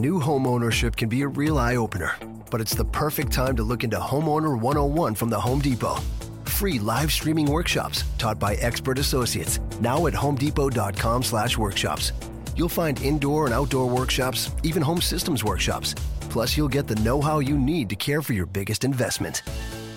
New home ownership can be a real eye opener, but it's the perfect time to look into Homeowner 101 from the Home Depot. Free live streaming workshops taught by expert associates now at homedepot.com/workshops. You'll find indoor and outdoor workshops, even home systems workshops. Plus, you'll get the know-how you need to care for your biggest investment.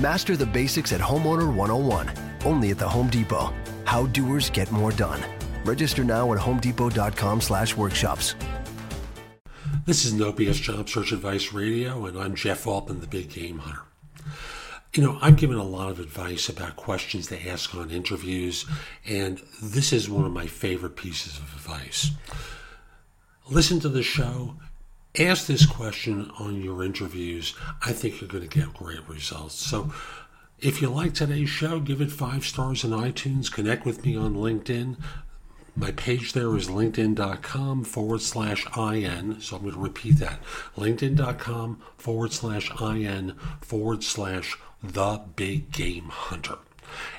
Master the basics at Homeowner 101, only at the Home Depot. How doers get more done. Register now at homedepot.com/workshops. This is No BS Job Search Advice Radio, and I'm Jeff Altman, the Big Game Hunter. You know, I'm given a lot of advice about questions to ask on interviews, and this is one of my favorite pieces of advice. Listen to the show, ask this question on your interviews. I think you're going to get great results. So, if you like today's show, give it five stars on iTunes. Connect with me on LinkedIn. My page there is linkedin.com forward slash IN. So I'm going to repeat that linkedin.com forward slash IN forward slash the big game hunter.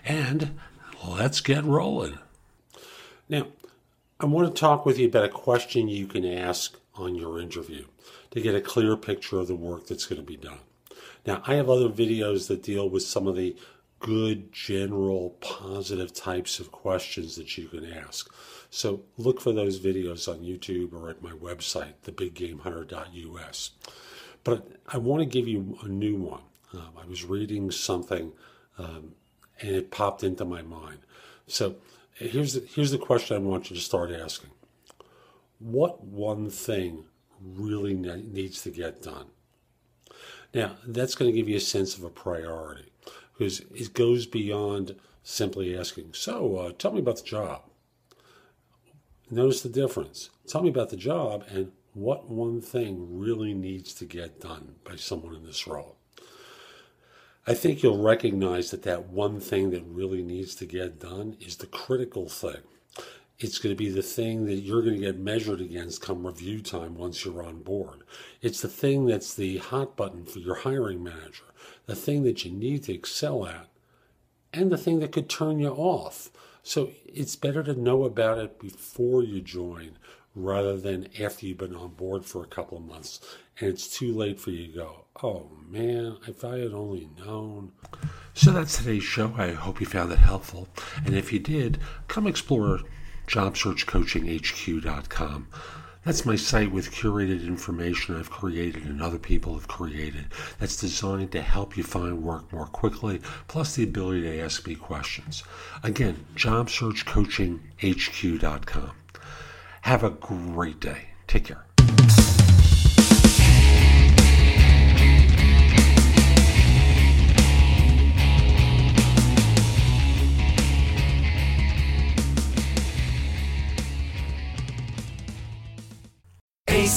And let's get rolling. Now, I want to talk with you about a question you can ask on your interview to get a clear picture of the work that's going to be done. Now, I have other videos that deal with some of the good, general, positive types of questions that you can ask. So look for those videos on YouTube or at my website, thebiggamehunter.us. But I want to give you a new one. Um, I was reading something um, and it popped into my mind. So here's the, here's the question I want you to start asking. What one thing really ne- needs to get done? Now, that's going to give you a sense of a priority because it goes beyond simply asking, So, uh, tell me about the job. Notice the difference. Tell me about the job and what one thing really needs to get done by someone in this role. I think you'll recognize that that one thing that really needs to get done is the critical thing. It's going to be the thing that you're going to get measured against come review time once you're on board. It's the thing that's the hot button for your hiring manager, the thing that you need to excel at, and the thing that could turn you off. So it's better to know about it before you join rather than after you've been on board for a couple of months and it's too late for you to go, oh man, if I had only known. So that's today's show. I hope you found it helpful. And if you did, come explore jobsearchcoachinghq.com. That's my site with curated information I've created and other people have created that's designed to help you find work more quickly, plus the ability to ask me questions. Again, jobsearchcoachinghq.com. Have a great day. Take care.